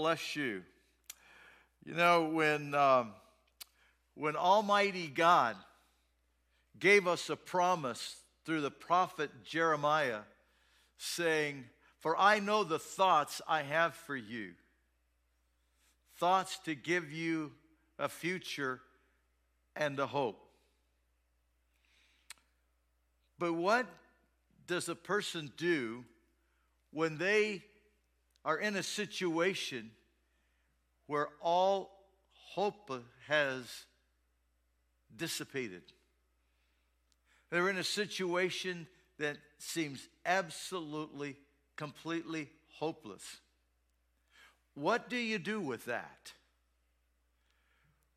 bless you. You know, when, um, when Almighty God gave us a promise through the prophet Jeremiah, saying, For I know the thoughts I have for you thoughts to give you a future and a hope. But what does a person do when they are in a situation where all hope has dissipated. They're in a situation that seems absolutely, completely hopeless. What do you do with that?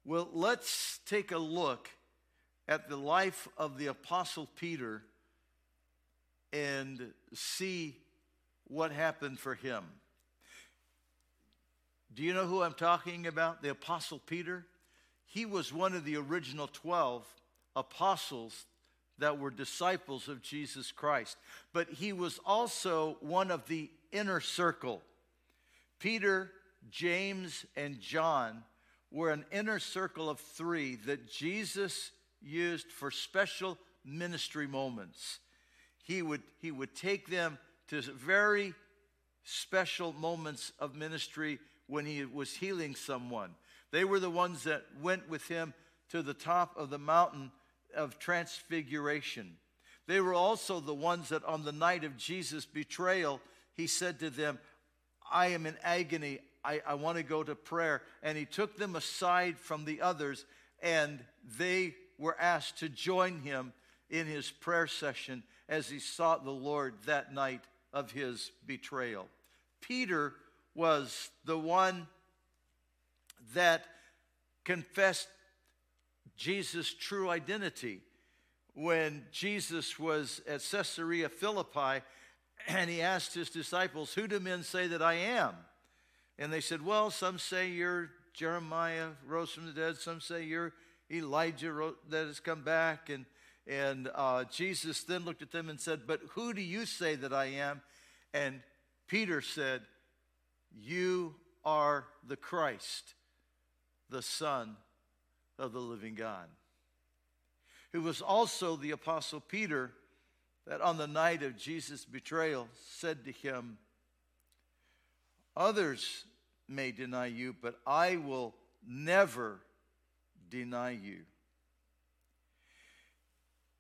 Well, let's take a look at the life of the Apostle Peter and see what happened for him. Do you know who I'm talking about? The Apostle Peter. He was one of the original 12 apostles that were disciples of Jesus Christ, but he was also one of the inner circle. Peter, James, and John were an inner circle of three that Jesus used for special ministry moments. He would, he would take them to very special moments of ministry when he was healing someone. They were the ones that went with him to the top of the mountain of transfiguration. They were also the ones that on the night of Jesus' betrayal, he said to them, I am in agony. I, I want to go to prayer. And he took them aside from the others, and they were asked to join him in his prayer session as he sought the Lord that night of his betrayal. Peter was the one that confessed Jesus' true identity when Jesus was at Caesarea Philippi and he asked his disciples, Who do men say that I am? And they said, Well, some say you're Jeremiah rose from the dead, some say you're Elijah that has come back. And, and uh, Jesus then looked at them and said, But who do you say that I am? And Peter said, You are the Christ, the Son of the living God. Who was also the Apostle Peter that on the night of Jesus' betrayal said to him, Others may deny you, but I will never deny you.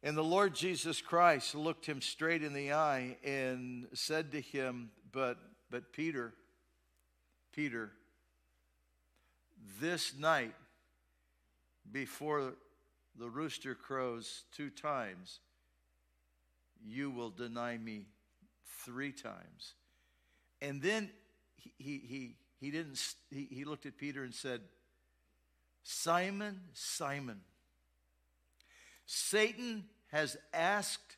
And the Lord Jesus Christ looked him straight in the eye and said to him, But, but Peter, Peter, this night before the rooster crows two times, you will deny me three times. And then he, he, he, he didn't, he, he looked at Peter and said, Simon, Simon, Satan has asked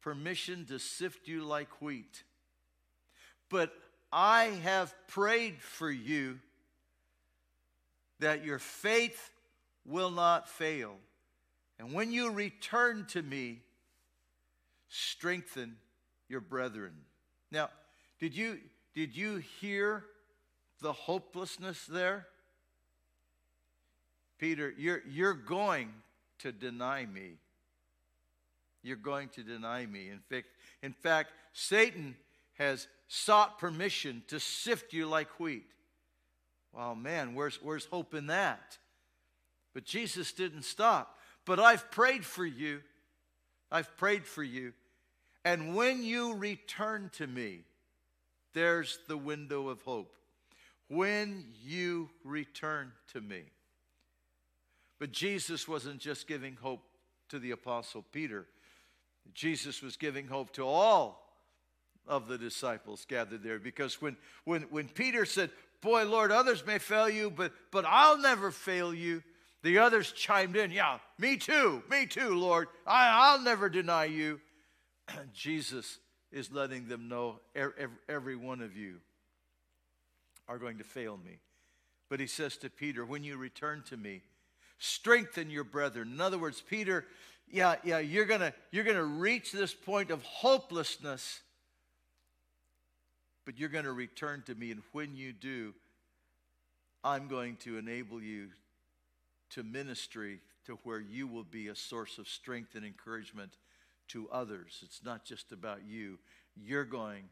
permission to sift you like wheat. But I have prayed for you that your faith will not fail. And when you return to me, strengthen your brethren. Now, did you, did you hear the hopelessness there? Peter, you're, you're going to deny me. You're going to deny me. In fact, in fact, Satan has sought permission to sift you like wheat. Well, man, where's, where's hope in that? But Jesus didn't stop. But I've prayed for you. I've prayed for you. And when you return to me, there's the window of hope. When you return to me. But Jesus wasn't just giving hope to the Apostle Peter, Jesus was giving hope to all of the disciples gathered there. Because when, when, when Peter said, Boy, Lord, others may fail you, but, but I'll never fail you. The others chimed in, Yeah, me too, me too, Lord. I, I'll never deny you. Jesus is letting them know every, one of you are going to fail me. But he says to Peter, When you return to me, strengthen your brethren. In other words, Peter, yeah, yeah, you're gonna you're gonna reach this point of hopelessness, but you're gonna return to me, and when you do, I'm going to enable you to ministry to where you will be a source of strength and encouragement to others. It's not just about you, you're going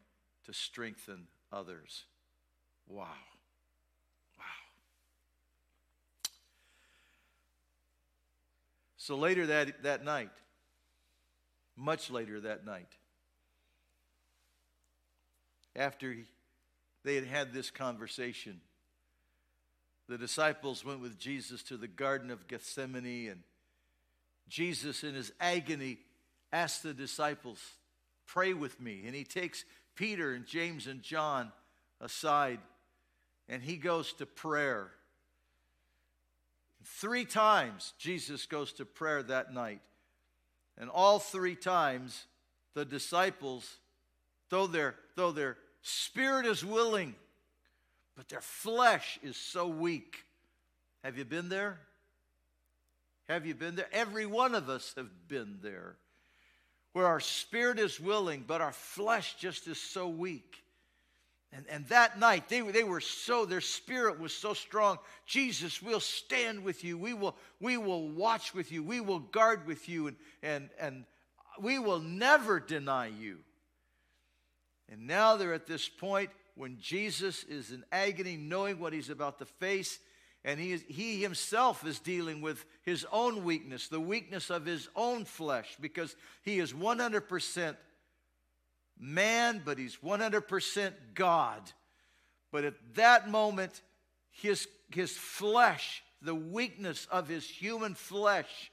to strengthen others. Wow. Wow. So later that, that night, much later that night, after they had had this conversation, the disciples went with Jesus to the Garden of Gethsemane, and Jesus, in his agony, asked the disciples, Pray with me. And he takes Peter and James and John aside and he goes to prayer. Three times Jesus goes to prayer that night. And all three times the disciples, though their, though their spirit is willing, but their flesh is so weak. Have you been there? Have you been there? Every one of us have been there where our spirit is willing, but our flesh just is so weak. And, and that night, they, they were so, their spirit was so strong. Jesus, we'll stand with you. We will, we will watch with you. We will guard with you. And, and, and we will never deny you. And now they're at this point when Jesus is in agony, knowing what he's about to face. And he, is, he himself is dealing with his own weakness, the weakness of his own flesh, because he is 100% man, but he's 100% God. But at that moment, his, his flesh, the weakness of his human flesh,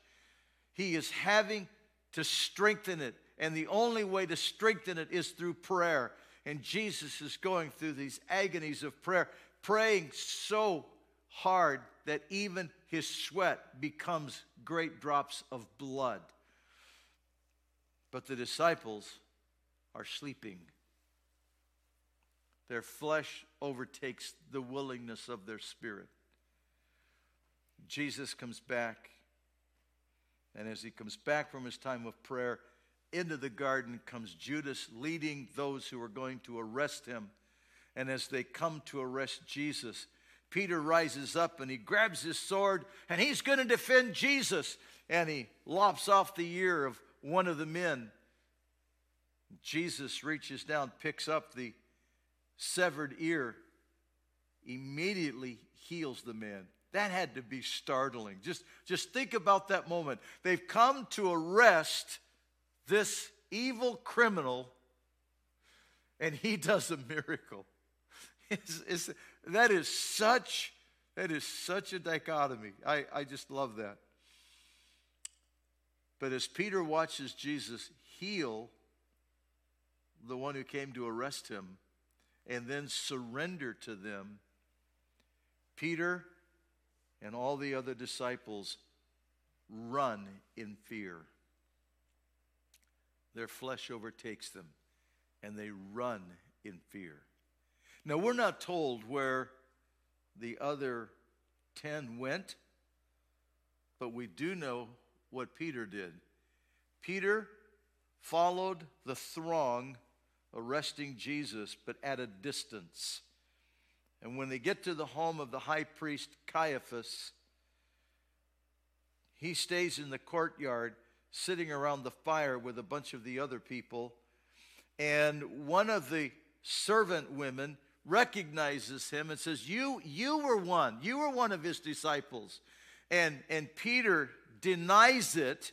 he is having to strengthen it. And the only way to strengthen it is through prayer. And Jesus is going through these agonies of prayer, praying so hard that even his sweat becomes great drops of blood. But the disciples are sleeping. Their flesh overtakes the willingness of their spirit. Jesus comes back, and as he comes back from his time of prayer, into the garden comes Judas leading those who are going to arrest him. And as they come to arrest Jesus, Peter rises up and he grabs his sword and he's going to defend Jesus. And he lops off the ear of one of the men. Jesus reaches down, picks up the severed ear, immediately heals the man. That had to be startling. Just, just think about that moment. They've come to arrest this evil criminal, and he does a miracle. It's, it's, that is such that is such a dichotomy. I, I just love that. But as Peter watches Jesus heal the one who came to arrest him and then surrender to them, Peter and all the other disciples run in fear. Their flesh overtakes them and they run in fear. Now, we're not told where the other 10 went, but we do know what Peter did. Peter followed the throng arresting Jesus, but at a distance. And when they get to the home of the high priest Caiaphas, he stays in the courtyard sitting around the fire with a bunch of the other people. And one of the servant women recognizes him and says, You, you were one. You were one of his disciples. And, and Peter denies it.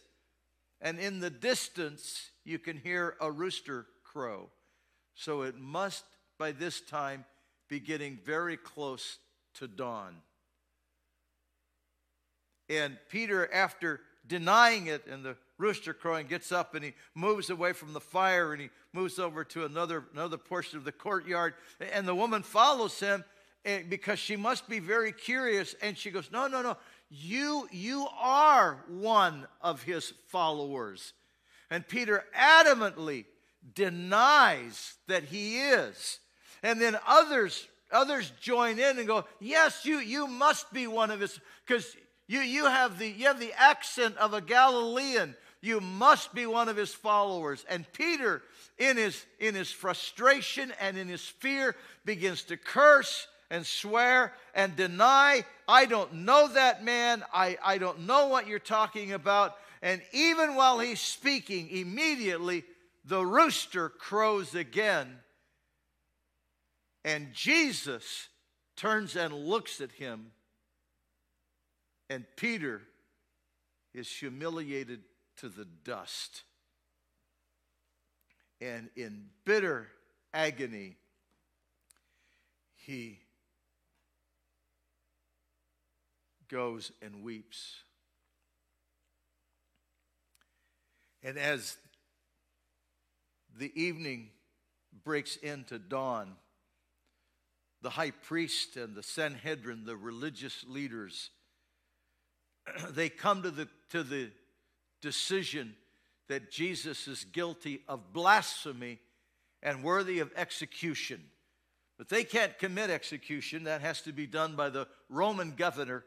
And in the distance, you can hear a rooster crow. So it must, by this time, be getting very close to dawn. And Peter, after denying it and the rooster crowing, gets up and he moves away from the fire and he moves over to another, another portion of the courtyard. And the woman follows him eh, because she must be very curious. And she goes, No, no, no. You, you are one of his followers. And Peter adamantly denies that he is. And then others others join in and go, "Yes, you you must be one of his because you you have the you have the accent of a Galilean. You must be one of his followers." And Peter in his in his frustration and in his fear begins to curse and swear and deny, I don't know that man. I, I don't know what you're talking about. And even while he's speaking, immediately the rooster crows again. And Jesus turns and looks at him. And Peter is humiliated to the dust. And in bitter agony, he goes and weeps. And as the evening breaks into dawn, the high priest and the Sanhedrin, the religious leaders, they come to the, to the decision that Jesus is guilty of blasphemy and worthy of execution. But they can't commit execution, that has to be done by the Roman governor.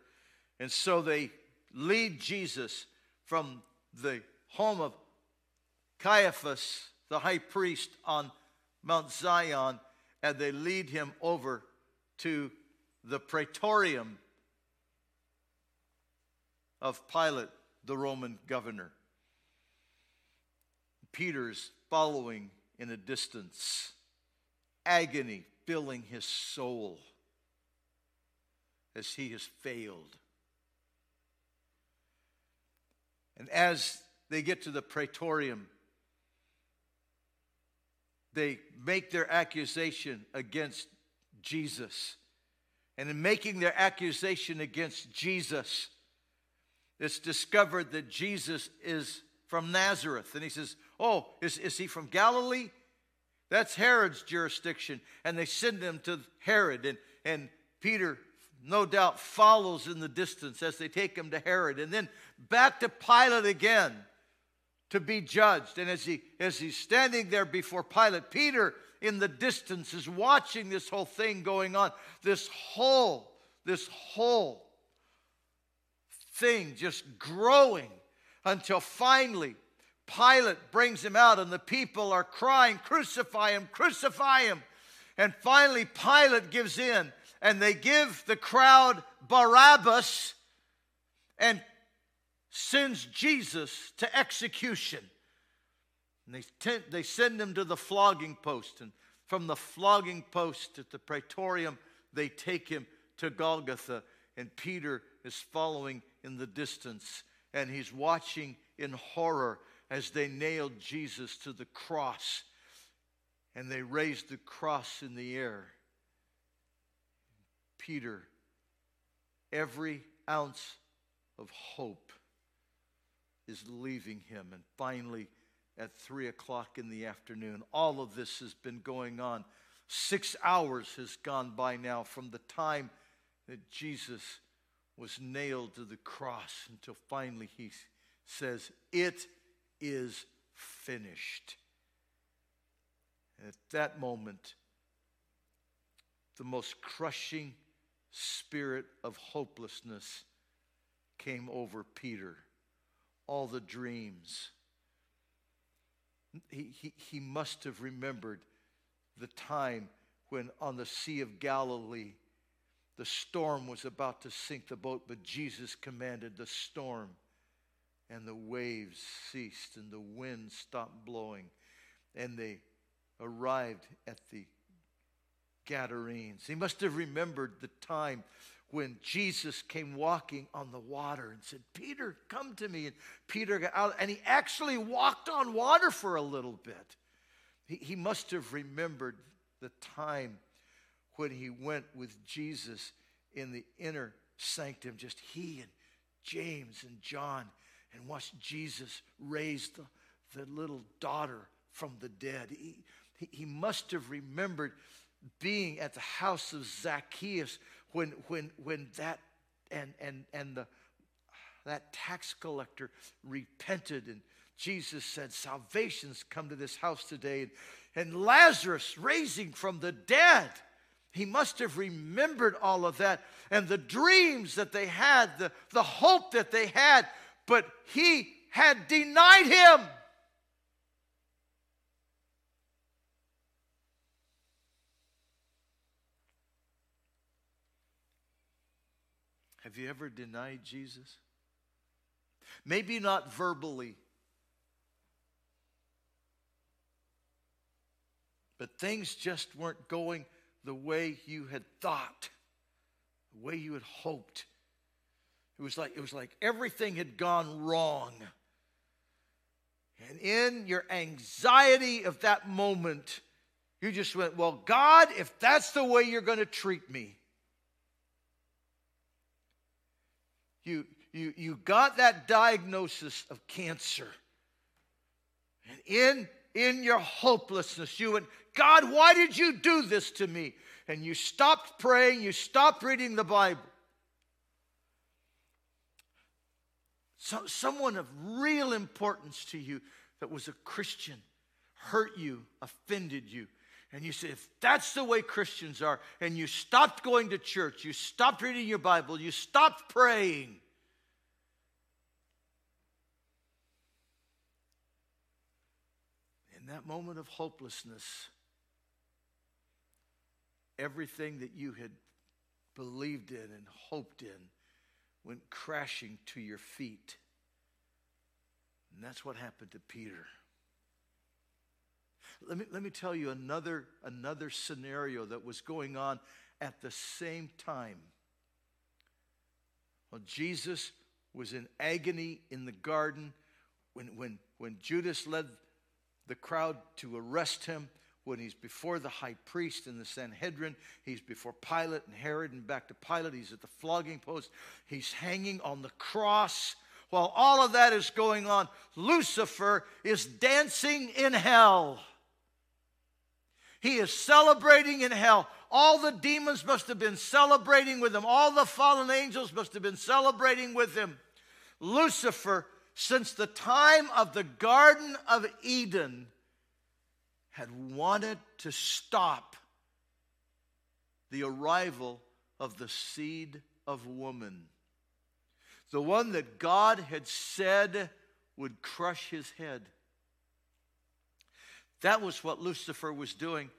And so they lead Jesus from the home of Caiaphas, the high priest, on Mount Zion, and they lead him over to the praetorium of Pilate, the Roman governor. Peter's following in a distance, agony filling his soul as he has failed. And as they get to the praetorium, they make their accusation against Jesus. And in making their accusation against Jesus, it's discovered that Jesus is from Nazareth. And he says, Oh, is, is he from Galilee? That's Herod's jurisdiction. And they send him to Herod. And, and Peter, no doubt, follows in the distance as they take him to Herod. And then back to Pilate again to be judged. And as, he, as he's standing there before Pilate, Peter in the distance is watching this whole thing going on. This whole, this whole thing just growing until finally Pilate brings him out, and the people are crying, Crucify him, crucify him. And finally, Pilate gives in, and they give the crowd Barabbas and sends Jesus to execution. And they, they send him to the flogging post. And from the flogging post at the praetorium, they take him to Golgotha. And Peter is following in the distance. And he's watching in horror as they nailed Jesus to the cross and they raised the cross in the air. Peter, every ounce of hope is leaving him. And finally, at three o'clock in the afternoon, all of this has been going on. Six hours has gone by now from the time that Jesus was nailed to the cross until finally he says, It is finished. And at that moment, the most crushing spirit of hopelessness came over Peter. All the dreams. He, he, he must have remembered the time when on the Sea of Galilee the storm was about to sink the boat, but Jesus commanded the storm and the waves ceased and the wind stopped blowing and they arrived at the Gadarenes. He must have remembered the time when Jesus came walking on the water and said, Peter, come to me. And Peter got out, and he actually walked on water for a little bit. He, he must have remembered the time when he went with Jesus in the inner sanctum, just he and James and John and watched Jesus raise the, the little daughter from the dead. He, he, must have remembered being at the house of Zacchaeus when, when, when that and, and, and the, that tax collector repented and Jesus said, Salvation's come to this house today. And, and Lazarus raising from the dead. He must have remembered all of that and the dreams that they had, the, the hope that they had but he had denied him. Have you ever denied Jesus? Maybe not verbally, but things just weren't going the way you had thought, the way you had hoped. It was like it was like everything had gone wrong. And in your anxiety of that moment, you just went, Well, God, if that's the way you're going to treat me, you, you, you got that diagnosis of cancer. And in, in your hopelessness, you went, God, why did you do this to me? And you stopped praying, you stopped reading the Bible. So, someone of real importance to you that was a Christian hurt you, offended you. And you said, if that's the way Christians are, and you stopped going to church, you stopped reading your Bible, you stopped praying, in that moment of hopelessness, everything that you had believed in and hoped in went crashing to your feet. And that's what happened to Peter. Let me, let me tell you another, another scenario that was going on at the same time. Well, Jesus was in agony in the garden when, when, when Judas led the crowd to arrest him when he's before the high priest and the Sanhedrin. He's before Pilate and Herod and back to Pilate. He's at the flogging post. He's hanging on the cross. While all of that is going on, Lucifer is dancing in hell. He is celebrating in hell. All the demons must have been celebrating with him. All the fallen angels must have been celebrating with him. Lucifer, since the time of the Garden of Eden, had wanted to stop the arrival of the seed of woman, the one that God had said would crush his head. That was what Lucifer was doing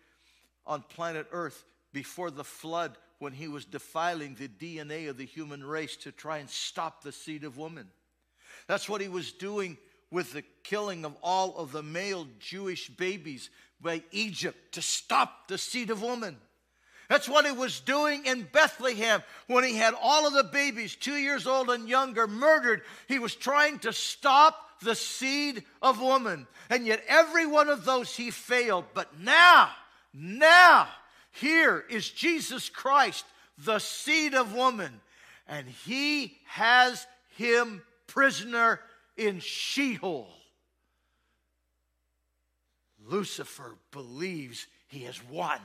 on planet Earth before the flood when he was defiling the DNA of the human race to try and stop the seed of woman. That's what he was doing with the killing of all of the male Jewish babies by Egypt to stop the seed of woman. That's what he was doing in Bethlehem when he had all of the babies, two years old and younger, murdered. He was trying to stop the seed of woman. And yet, every one of those he failed. But now, now, here is Jesus Christ, the seed of woman. And he has him prisoner in Sheol. Lucifer believes he has won.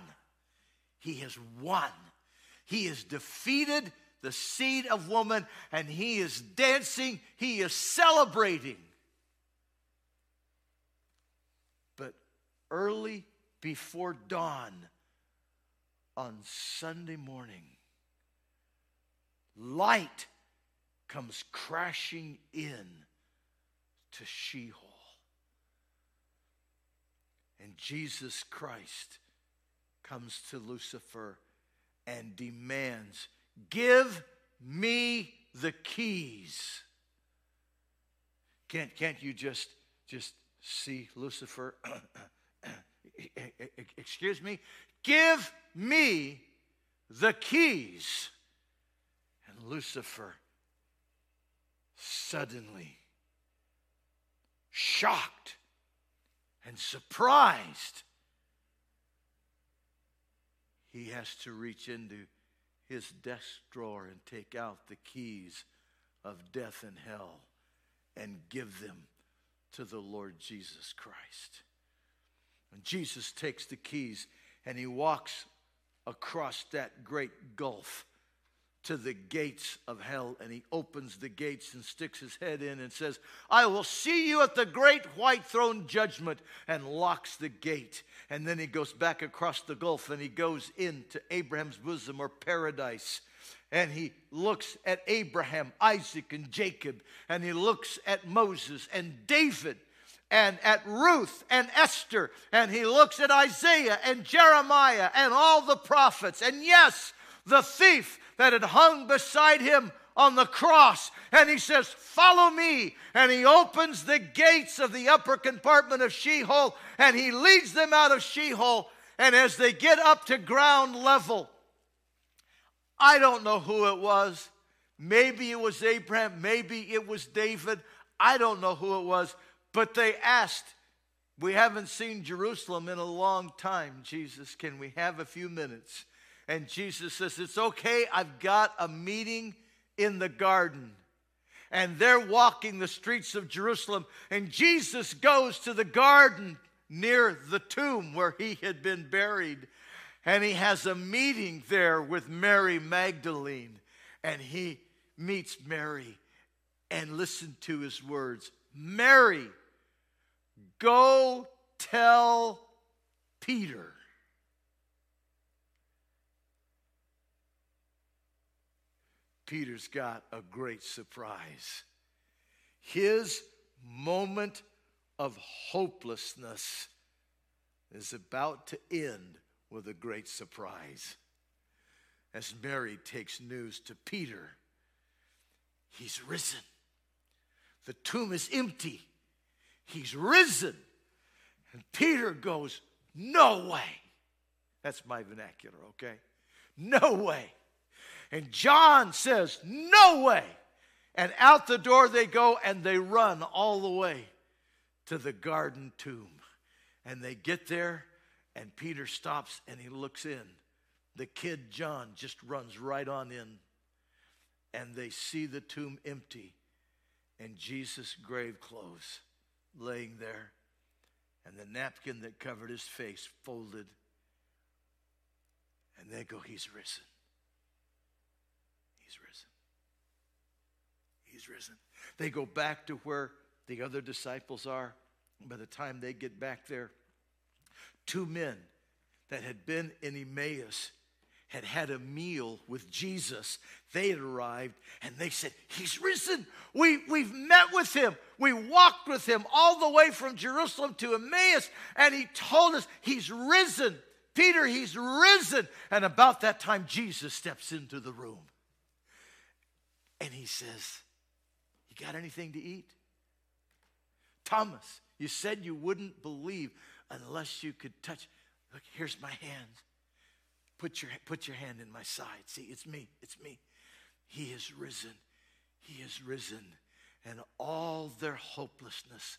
He has won. He has defeated the seed of woman and he is dancing, he is celebrating. But early before dawn on Sunday morning, light comes crashing in to Sheol. And Jesus Christ comes to Lucifer and demands, Give me the keys. Can't, can't you just, just see Lucifer? Excuse me? Give me the keys. And Lucifer suddenly, shocked, and surprised, he has to reach into his desk drawer and take out the keys of death and hell and give them to the Lord Jesus Christ. And Jesus takes the keys and he walks across that great gulf to the gates of hell and he opens the gates and sticks his head in and says, I will see you at the great white throne judgment and locks the gate. And then he goes back across the gulf and he goes into Abraham's bosom or paradise. And he looks at Abraham, Isaac, and Jacob. And he looks at Moses and David and at Ruth and Esther. And he looks at Isaiah and Jeremiah and all the prophets. And yes, the thief that had hung beside him on the cross and he says, Follow me. And he opens the gates of the upper compartment of Sheol and he leads them out of Sheol. And as they get up to ground level, I don't know who it was. Maybe it was Abraham, maybe it was David. I don't know who it was. But they asked, We haven't seen Jerusalem in a long time, Jesus. Can we have a few minutes? And Jesus says, It's okay. I've got a meeting in the garden. And they're walking the streets of Jerusalem. And Jesus goes to the garden near the tomb where he had been buried. And he has a meeting there with Mary Magdalene. And he meets Mary and listen to his words Mary, go tell Peter. Peter's got a great surprise. His moment of hopelessness is about to end with a great surprise. As Mary takes news to Peter, he's risen. The tomb is empty. He's risen. And Peter goes, No way. That's my vernacular, okay? No way. And John says, No way. And out the door they go and they run all the way to the garden tomb. And they get there, and Peter stops and he looks in. The kid John just runs right on in. And they see the tomb empty and Jesus' grave clothes laying there and the napkin that covered his face folded. And they go, He's risen. He's risen. He's risen. They go back to where the other disciples are. By the time they get back there, two men that had been in Emmaus had had a meal with Jesus. They had arrived and they said, He's risen. We, we've met with him. We walked with him all the way from Jerusalem to Emmaus, and he told us he's risen. Peter, he's risen. And about that time, Jesus steps into the room. And he says, You got anything to eat? Thomas, you said you wouldn't believe unless you could touch. Look, here's my hands. Put your, put your hand in my side. See, it's me. It's me. He is risen. He is risen. And all their hopelessness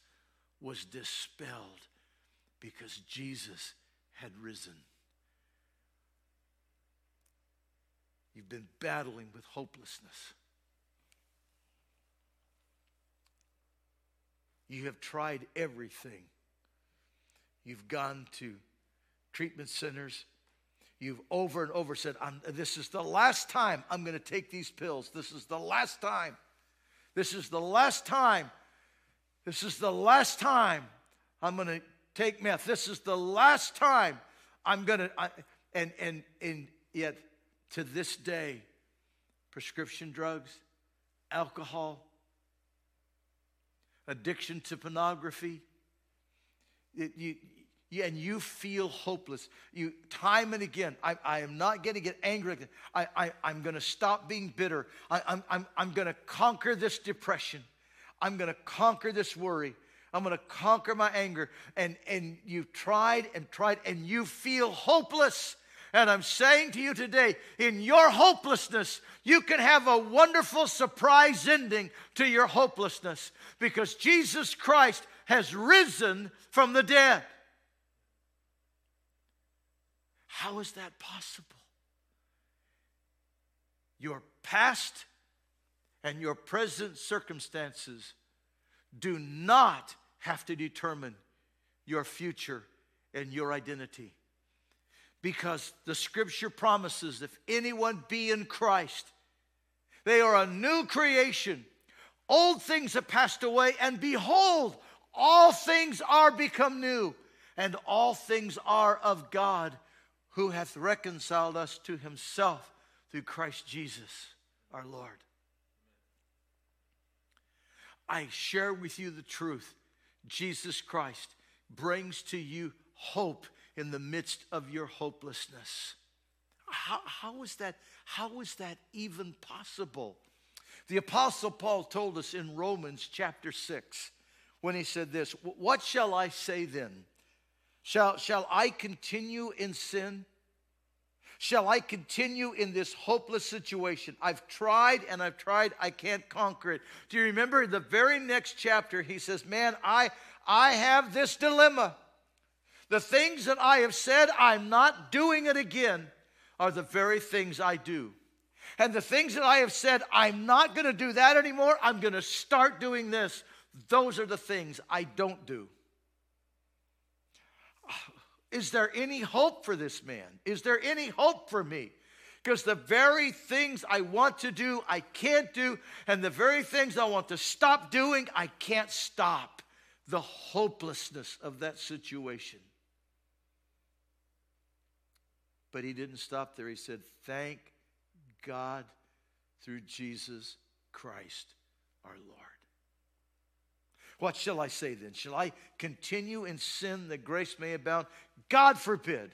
was dispelled because Jesus had risen. You've been battling with hopelessness. You have tried everything. You've gone to treatment centers. You've over and over said, This is the last time I'm going to take these pills. This is the last time. This is the last time. This is the last time I'm going to take meth. This is the last time I'm going to. And, and, and yet, to this day, prescription drugs, alcohol, addiction to pornography. It, you, and you feel hopeless. You time and again, I, I am not going to get angry. I, I, I'm going to stop being bitter. I, I'm, I'm, I'm going to conquer this depression. I'm going to conquer this worry. I'm going to conquer my anger. And, and you've tried and tried, and you feel hopeless. And I'm saying to you today, in your hopelessness, you can have a wonderful surprise ending to your hopelessness because Jesus Christ has risen from the dead. How is that possible? Your past and your present circumstances do not have to determine your future and your identity because the scripture promises if anyone be in Christ, they are a new creation. Old things have passed away, and behold, all things are become new, and all things are of God, who hath reconciled us to himself through Christ Jesus our Lord. I share with you the truth. Jesus Christ brings to you hope in the midst of your hopelessness. How, how, is that, how is that even possible? The Apostle Paul told us in Romans chapter 6 when he said this What shall I say then? Shall, shall I continue in sin? Shall I continue in this hopeless situation? I've tried and I've tried, I can't conquer it. Do you remember the very next chapter? He says, Man, I, I have this dilemma. The things that I have said, I'm not doing it again, are the very things I do. And the things that I have said, I'm not going to do that anymore, I'm going to start doing this. Those are the things I don't do. Is there any hope for this man? Is there any hope for me? Because the very things I want to do, I can't do, and the very things I want to stop doing, I can't stop. The hopelessness of that situation. But he didn't stop there. He said, Thank God through Jesus Christ our Lord. What shall I say then? Shall I continue in sin that grace may abound? God forbid.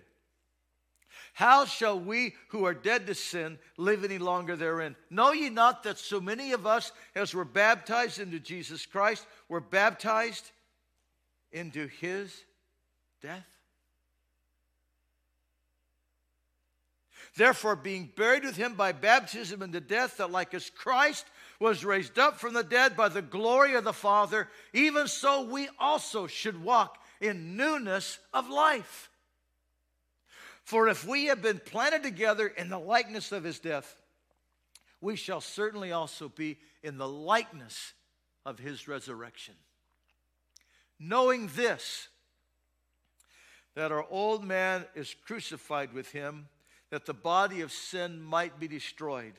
How shall we who are dead to sin live any longer therein? Know ye not that so many of us, as were baptized into Jesus Christ, were baptized into his death? Therefore, being buried with him by baptism into death, that like as Christ was raised up from the dead by the glory of the Father, even so we also should walk in newness of life. For if we have been planted together in the likeness of his death, we shall certainly also be in the likeness of his resurrection. Knowing this, that our old man is crucified with him, that the body of sin might be destroyed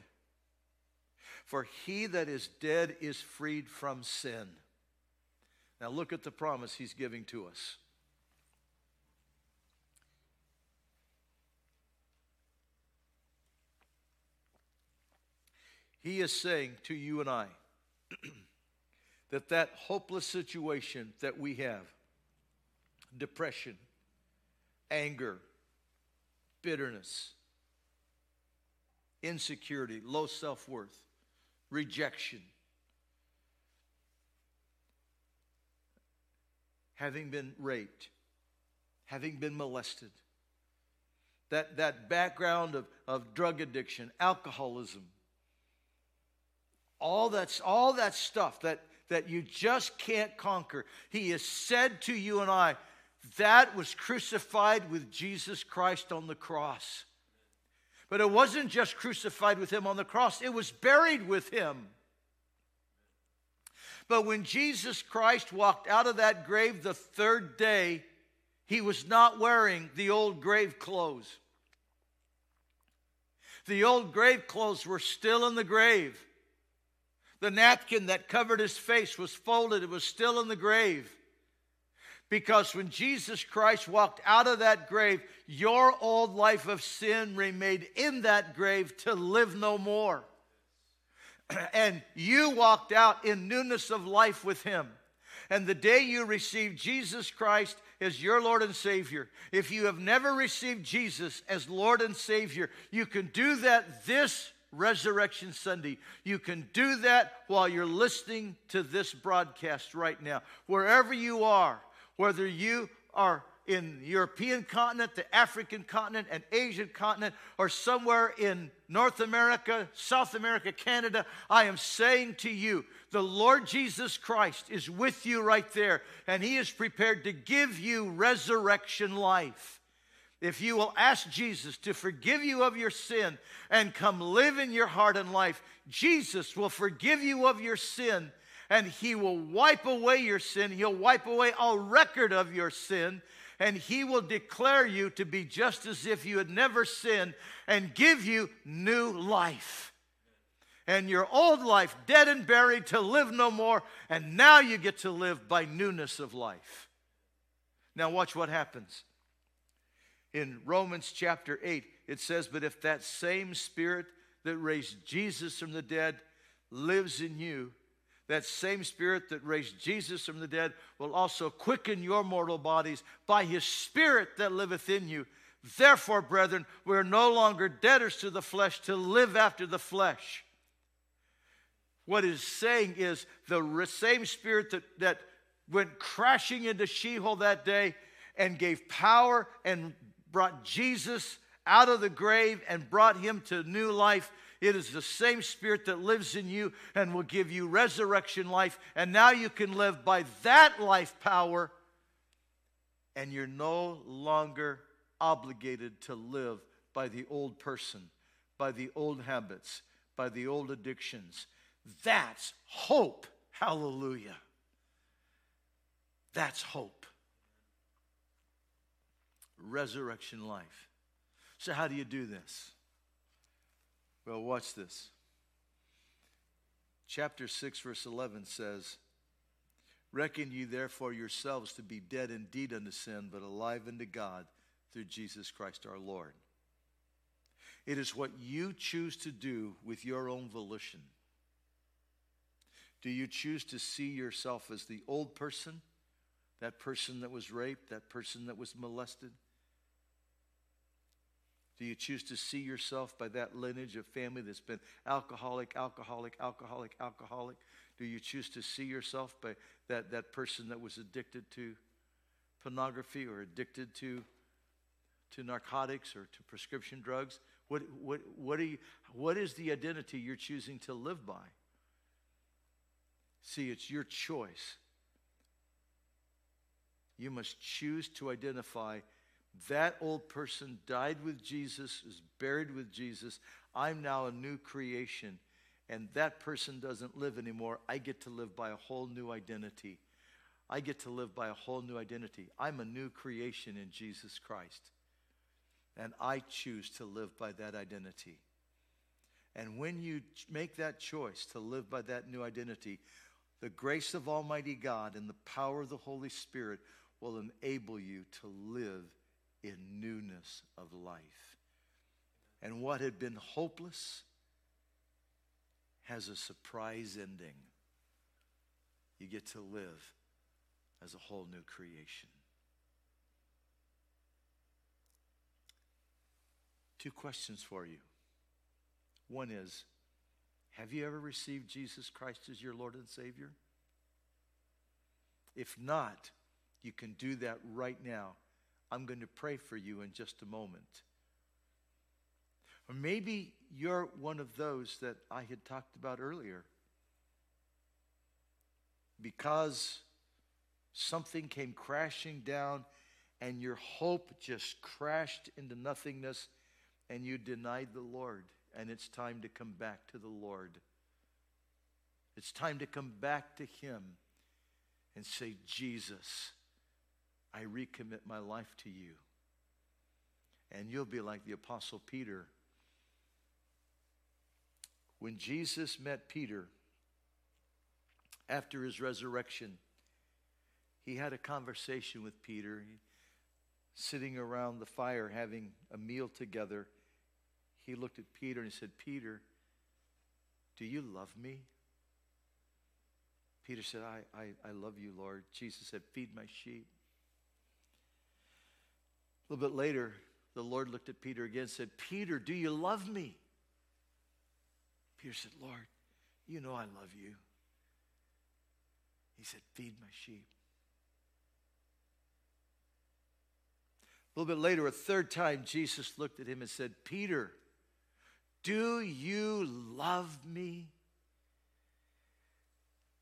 for he that is dead is freed from sin. Now look at the promise he's giving to us. He is saying to you and I that that hopeless situation that we have, depression, anger, bitterness, insecurity, low self worth, rejection. Having been raped, having been molested, that, that background of, of drug addiction, alcoholism, all that's all that stuff that, that you just can't conquer. He has said to you and I, that was crucified with Jesus Christ on the cross. But it wasn't just crucified with him on the cross, it was buried with him. But when Jesus Christ walked out of that grave the third day, he was not wearing the old grave clothes. The old grave clothes were still in the grave. The napkin that covered his face was folded, it was still in the grave. Because when Jesus Christ walked out of that grave, your old life of sin remained in that grave to live no more. and you walked out in newness of life with Him. And the day you received Jesus Christ as your Lord and Savior, if you have never received Jesus as Lord and Savior, you can do that this Resurrection Sunday. You can do that while you're listening to this broadcast right now. Wherever you are, whether you are in the European continent, the African continent, and Asian continent, or somewhere in North America, South America, Canada, I am saying to you, the Lord Jesus Christ is with you right there, and He is prepared to give you resurrection life. If you will ask Jesus to forgive you of your sin and come live in your heart and life, Jesus will forgive you of your sin and He will wipe away your sin. He'll wipe away all record of your sin, and He will declare you to be just as if you had never sinned and give you new life. And your old life, dead and buried, to live no more, and now you get to live by newness of life. Now, watch what happens. In Romans chapter 8, it says, But if that same Spirit that raised Jesus from the dead lives in you, that same spirit that raised Jesus from the dead will also quicken your mortal bodies by his spirit that liveth in you. Therefore, brethren, we are no longer debtors to the flesh to live after the flesh. what it's saying is the same spirit that, that went crashing into Sheol that day and gave power and brought Jesus out of the grave and brought him to new life. It is the same spirit that lives in you and will give you resurrection life. And now you can live by that life power, and you're no longer obligated to live by the old person, by the old habits, by the old addictions. That's hope. Hallelujah. That's hope. Resurrection life. So, how do you do this? Well, watch this. Chapter 6, verse 11 says, Reckon ye therefore yourselves to be dead indeed unto sin, but alive unto God through Jesus Christ our Lord. It is what you choose to do with your own volition. Do you choose to see yourself as the old person, that person that was raped, that person that was molested? Do you choose to see yourself by that lineage of family that's been alcoholic, alcoholic, alcoholic, alcoholic? Do you choose to see yourself by that, that person that was addicted to pornography or addicted to, to narcotics or to prescription drugs? What, what, what, you, what is the identity you're choosing to live by? See, it's your choice. You must choose to identify that old person died with Jesus, is buried with Jesus. I'm now a new creation, and that person doesn't live anymore. I get to live by a whole new identity. I get to live by a whole new identity. I'm a new creation in Jesus Christ, and I choose to live by that identity. And when you make that choice to live by that new identity, the grace of Almighty God and the power of the Holy Spirit will enable you to live in newness of life. And what had been hopeless has a surprise ending. You get to live as a whole new creation. Two questions for you. One is Have you ever received Jesus Christ as your Lord and Savior? If not, you can do that right now I'm going to pray for you in just a moment. Or maybe you're one of those that I had talked about earlier. Because something came crashing down and your hope just crashed into nothingness and you denied the Lord. And it's time to come back to the Lord. It's time to come back to Him and say, Jesus, I recommit my life to you. And you'll be like the Apostle Peter. When Jesus met Peter after his resurrection, he had a conversation with Peter, sitting around the fire having a meal together. He looked at Peter and he said, Peter, do you love me? Peter said, I, I, I love you, Lord. Jesus said, Feed my sheep. A little bit later, the Lord looked at Peter again and said, Peter, do you love me? Peter said, Lord, you know I love you. He said, Feed my sheep. A little bit later, a third time, Jesus looked at him and said, Peter, do you love me?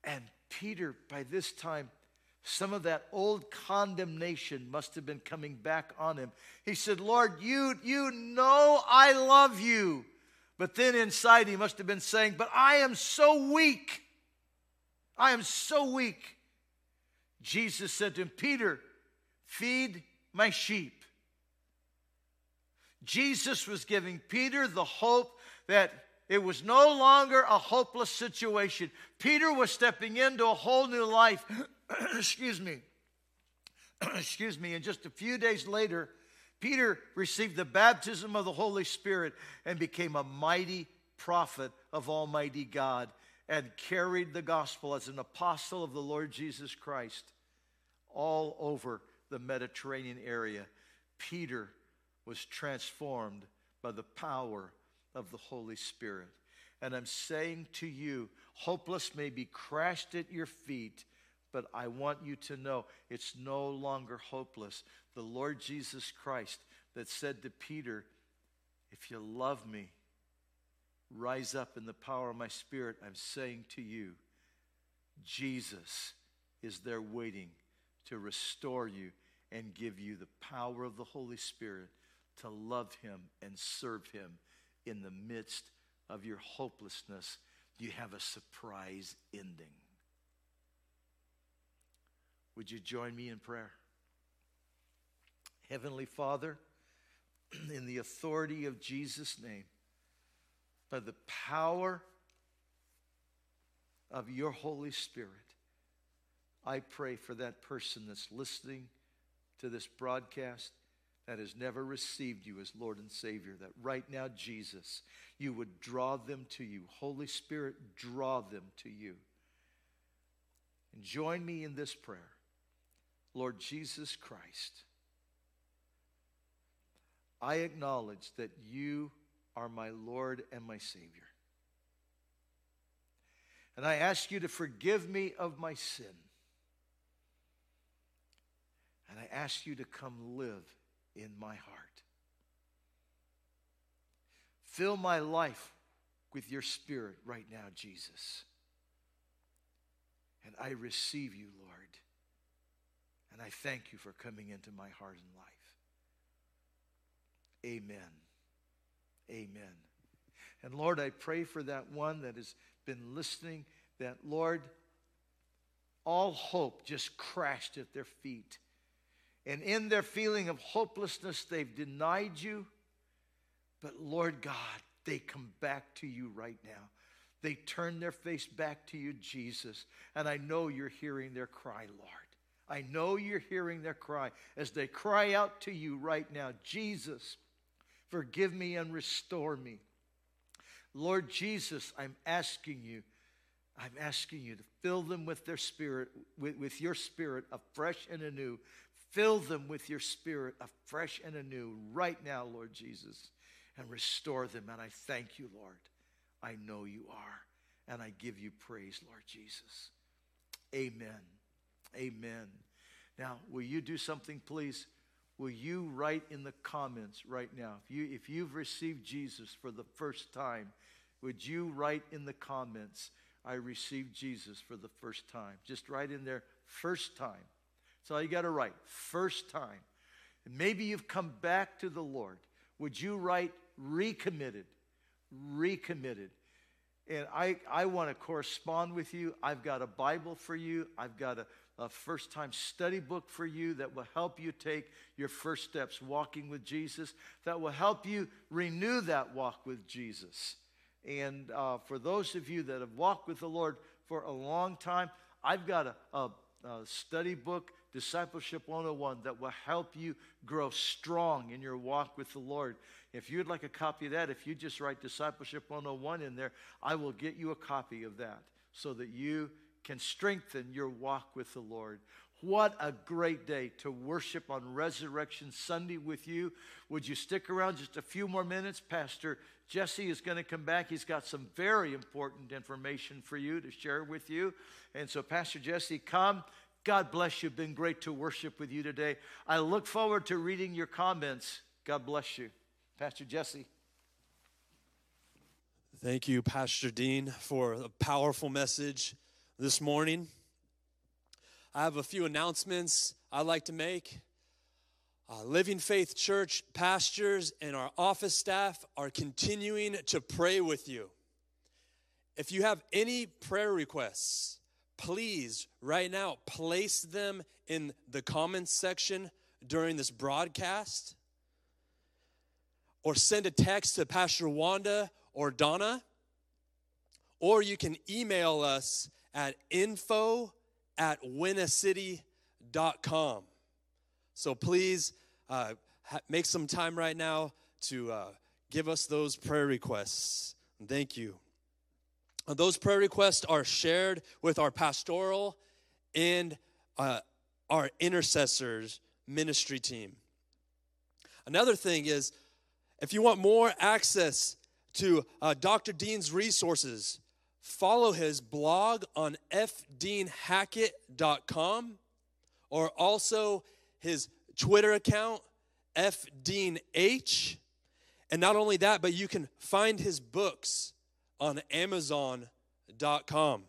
And Peter, by this time, some of that old condemnation must have been coming back on him. He said, Lord, you, you know I love you. But then inside he must have been saying, But I am so weak. I am so weak. Jesus said to him, Peter, feed my sheep. Jesus was giving Peter the hope that it was no longer a hopeless situation. Peter was stepping into a whole new life. excuse me, excuse me, and just a few days later, Peter received the baptism of the Holy Spirit and became a mighty prophet of Almighty God and carried the gospel as an apostle of the Lord Jesus Christ all over the Mediterranean area. Peter was transformed by the power of the Holy Spirit. And I'm saying to you, hopeless may be crashed at your feet, but I want you to know it's no longer hopeless. The Lord Jesus Christ that said to Peter, If you love me, rise up in the power of my spirit. I'm saying to you, Jesus is there waiting to restore you and give you the power of the Holy Spirit to love Him and serve Him in the midst of your hopelessness. You have a surprise ending. Would you join me in prayer? Heavenly Father, in the authority of Jesus' name, by the power of your Holy Spirit, I pray for that person that's listening to this broadcast that has never received you as Lord and Savior, that right now, Jesus, you would draw them to you. Holy Spirit, draw them to you. And join me in this prayer. Lord Jesus Christ, I acknowledge that you are my Lord and my Savior. And I ask you to forgive me of my sin. And I ask you to come live in my heart. Fill my life with your spirit right now, Jesus. And I receive you, Lord. And I thank you for coming into my heart and life. Amen. Amen. And Lord, I pray for that one that has been listening, that Lord, all hope just crashed at their feet. And in their feeling of hopelessness, they've denied you. But Lord God, they come back to you right now. They turn their face back to you, Jesus. And I know you're hearing their cry, Lord. I know you're hearing their cry as they cry out to you right now Jesus, forgive me and restore me. Lord Jesus, I'm asking you, I'm asking you to fill them with their spirit, with, with your spirit afresh and anew. Fill them with your spirit afresh and anew right now, Lord Jesus, and restore them. And I thank you, Lord. I know you are. And I give you praise, Lord Jesus. Amen. Amen. Now, will you do something, please? Will you write in the comments right now? If, you, if you've received Jesus for the first time, would you write in the comments, I received Jesus for the first time? Just write in there, first time. That's all you got to write, first time. And maybe you've come back to the Lord. Would you write recommitted? Recommitted. And I, I want to correspond with you. I've got a Bible for you. I've got a, a first time study book for you that will help you take your first steps walking with Jesus, that will help you renew that walk with Jesus. And uh, for those of you that have walked with the Lord for a long time, I've got a, a, a study book, Discipleship 101, that will help you grow strong in your walk with the Lord. If you'd like a copy of that, if you just write Discipleship 101 in there, I will get you a copy of that so that you can strengthen your walk with the Lord. What a great day to worship on Resurrection Sunday with you. Would you stick around just a few more minutes? Pastor Jesse is going to come back. He's got some very important information for you to share with you. And so, Pastor Jesse, come. God bless you. Been great to worship with you today. I look forward to reading your comments. God bless you. Pastor Jesse. Thank you, Pastor Dean, for a powerful message this morning. I have a few announcements I'd like to make. Uh, Living Faith Church pastors and our office staff are continuing to pray with you. If you have any prayer requests, please, right now, place them in the comments section during this broadcast or send a text to Pastor Wanda or Donna, or you can email us at info at winnacity.com. So please uh, ha- make some time right now to uh, give us those prayer requests. Thank you. Uh, those prayer requests are shared with our pastoral and uh, our intercessors ministry team. Another thing is, if you want more access to uh, Dr. Dean's resources, follow his blog on fdeanhackett.com or also his Twitter account, fdeanh. And not only that, but you can find his books on amazon.com.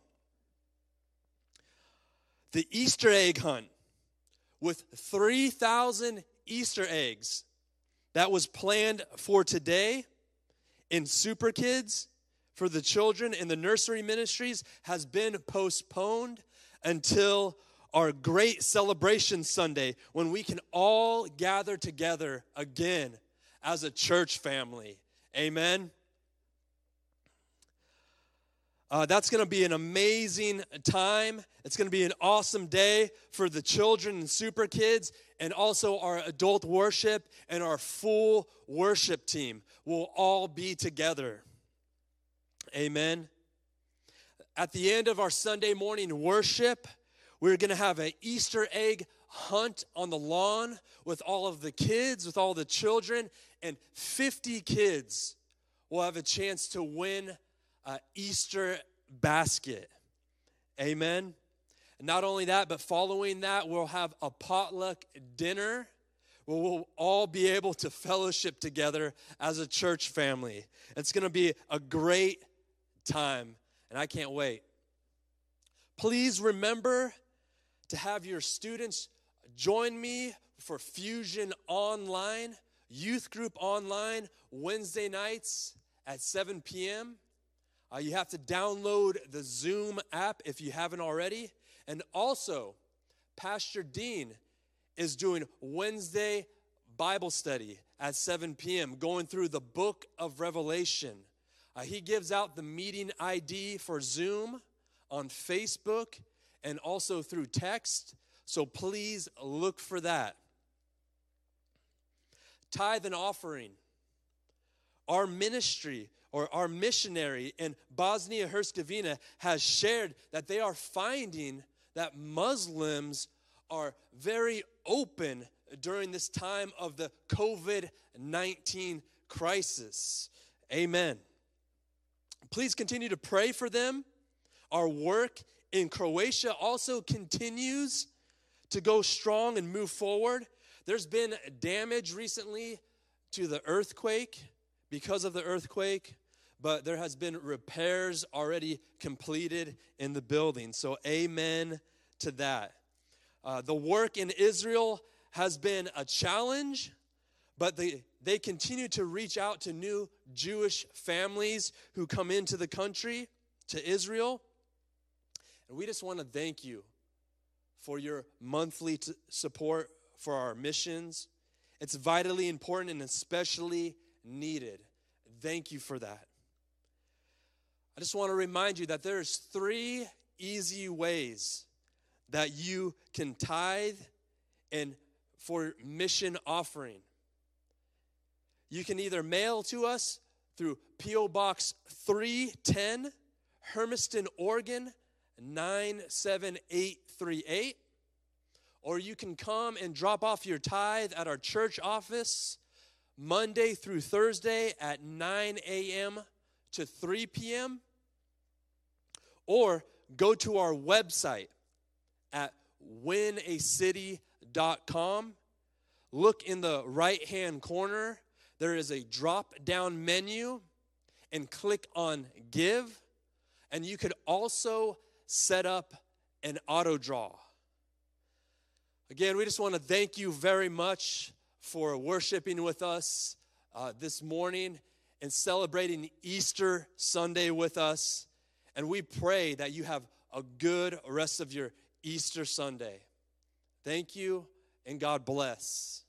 The Easter egg hunt with 3,000 Easter eggs that was planned for today in Super Kids for the children in the nursery ministries has been postponed until our great celebration Sunday when we can all gather together again as a church family. Amen. Uh, that's going to be an amazing time. It's going to be an awesome day for the children and super kids, and also our adult worship and our full worship team will all be together. Amen. At the end of our Sunday morning worship, we're going to have an Easter egg hunt on the lawn with all of the kids, with all the children, and 50 kids will have a chance to win an Easter basket. Amen. not only that, but following that, we'll have a potluck dinner where we'll all be able to fellowship together as a church family. It's going to be a great time, and I can't wait. Please remember to have your students join me for Fusion Online, youth group online, Wednesday nights at 7 p.m. Uh, you have to download the Zoom app if you haven't already. And also, Pastor Dean is doing Wednesday Bible study at 7 p.m., going through the book of Revelation. Uh, he gives out the meeting ID for Zoom on Facebook and also through text. So please look for that. Tithe and offering. Our ministry or our missionary in Bosnia Herzegovina has shared that they are finding that Muslims are very open during this time of the COVID 19 crisis. Amen. Please continue to pray for them. Our work in Croatia also continues to go strong and move forward. There's been damage recently to the earthquake because of the earthquake, but there has been repairs already completed in the building. So, amen to that. Uh, the work in Israel has been a challenge, but they, they continue to reach out to new Jewish families who come into the country, to Israel. And we just want to thank you for your monthly t- support for our missions. It's vitally important and especially needed. Thank you for that. I just want to remind you that there's three easy ways that you can tithe and for mission offering. You can either mail to us through P.O. Box 310, Hermiston, Oregon 97838 or you can come and drop off your tithe at our church office Monday through Thursday at 9 a.m. to 3 p.m. Or go to our website at winacity.com. Look in the right hand corner, there is a drop down menu, and click on Give. And you could also set up an auto draw. Again, we just want to thank you very much for worshiping with us uh, this morning and celebrating Easter Sunday with us. And we pray that you have a good rest of your Easter Sunday. Thank you, and God bless.